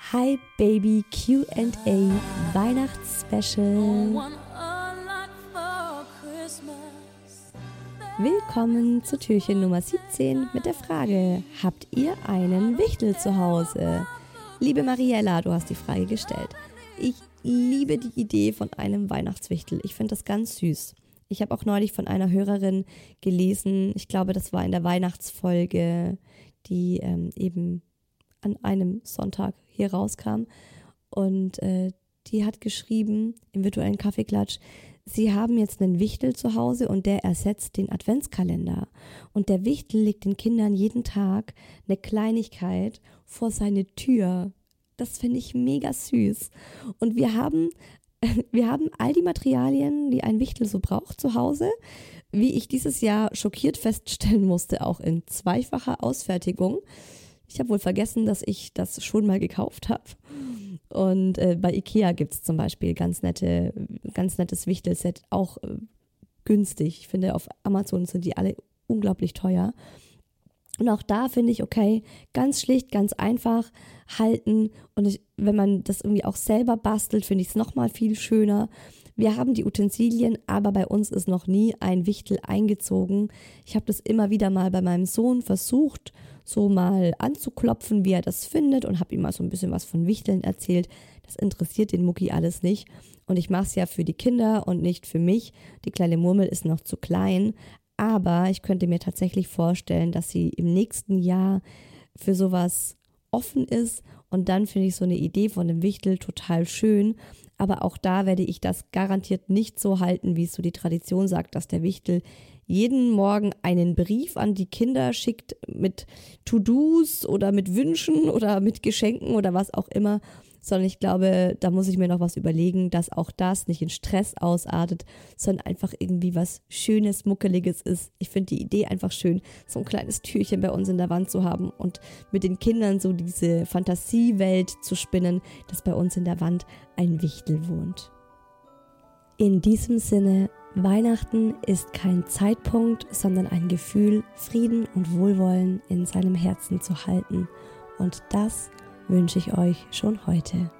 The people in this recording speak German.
Hi Baby QA Weihnachtsspecial. Willkommen zu Türchen Nummer 17 mit der Frage: Habt ihr einen Wichtel zu Hause? Liebe Mariella, du hast die Frage gestellt. Ich liebe die Idee von einem Weihnachtswichtel. Ich finde das ganz süß. Ich habe auch neulich von einer Hörerin gelesen, ich glaube, das war in der Weihnachtsfolge, die ähm, eben an einem Sonntag hier rauskam. Und äh, die hat geschrieben im virtuellen Kaffeeklatsch, sie haben jetzt einen Wichtel zu Hause und der ersetzt den Adventskalender. Und der Wichtel legt den Kindern jeden Tag eine Kleinigkeit vor seine Tür. Das finde ich mega süß. Und wir haben, wir haben all die Materialien, die ein Wichtel so braucht zu Hause. Wie ich dieses Jahr schockiert feststellen musste, auch in zweifacher Ausfertigung. Ich habe wohl vergessen, dass ich das schon mal gekauft habe. Und äh, bei Ikea gibt es zum Beispiel ganz nette, ganz nettes Wichtelset, auch äh, günstig. Ich finde, auf Amazon sind die alle unglaublich teuer. Und auch da finde ich, okay, ganz schlicht, ganz einfach halten. Und ich, wenn man das irgendwie auch selber bastelt, finde ich es nochmal viel schöner. Wir haben die Utensilien, aber bei uns ist noch nie ein Wichtel eingezogen. Ich habe das immer wieder mal bei meinem Sohn versucht so mal anzuklopfen, wie er das findet und habe ihm mal so ein bisschen was von Wichteln erzählt. Das interessiert den Mucki alles nicht. Und ich mache es ja für die Kinder und nicht für mich. Die kleine Murmel ist noch zu klein. Aber ich könnte mir tatsächlich vorstellen, dass sie im nächsten Jahr für sowas offen ist. Und dann finde ich so eine Idee von dem Wichtel total schön. Aber auch da werde ich das garantiert nicht so halten, wie es so die Tradition sagt, dass der Wichtel jeden Morgen einen Brief an die Kinder schickt mit To-Dos oder mit Wünschen oder mit Geschenken oder was auch immer, sondern ich glaube, da muss ich mir noch was überlegen, dass auch das nicht in Stress ausartet, sondern einfach irgendwie was Schönes, Muckeliges ist. Ich finde die Idee einfach schön, so ein kleines Türchen bei uns in der Wand zu haben und mit den Kindern so diese Fantasiewelt zu spinnen, dass bei uns in der Wand ein Wichtel wohnt. In diesem Sinne Weihnachten ist kein Zeitpunkt, sondern ein Gefühl, Frieden und Wohlwollen in seinem Herzen zu halten. Und das wünsche ich euch schon heute.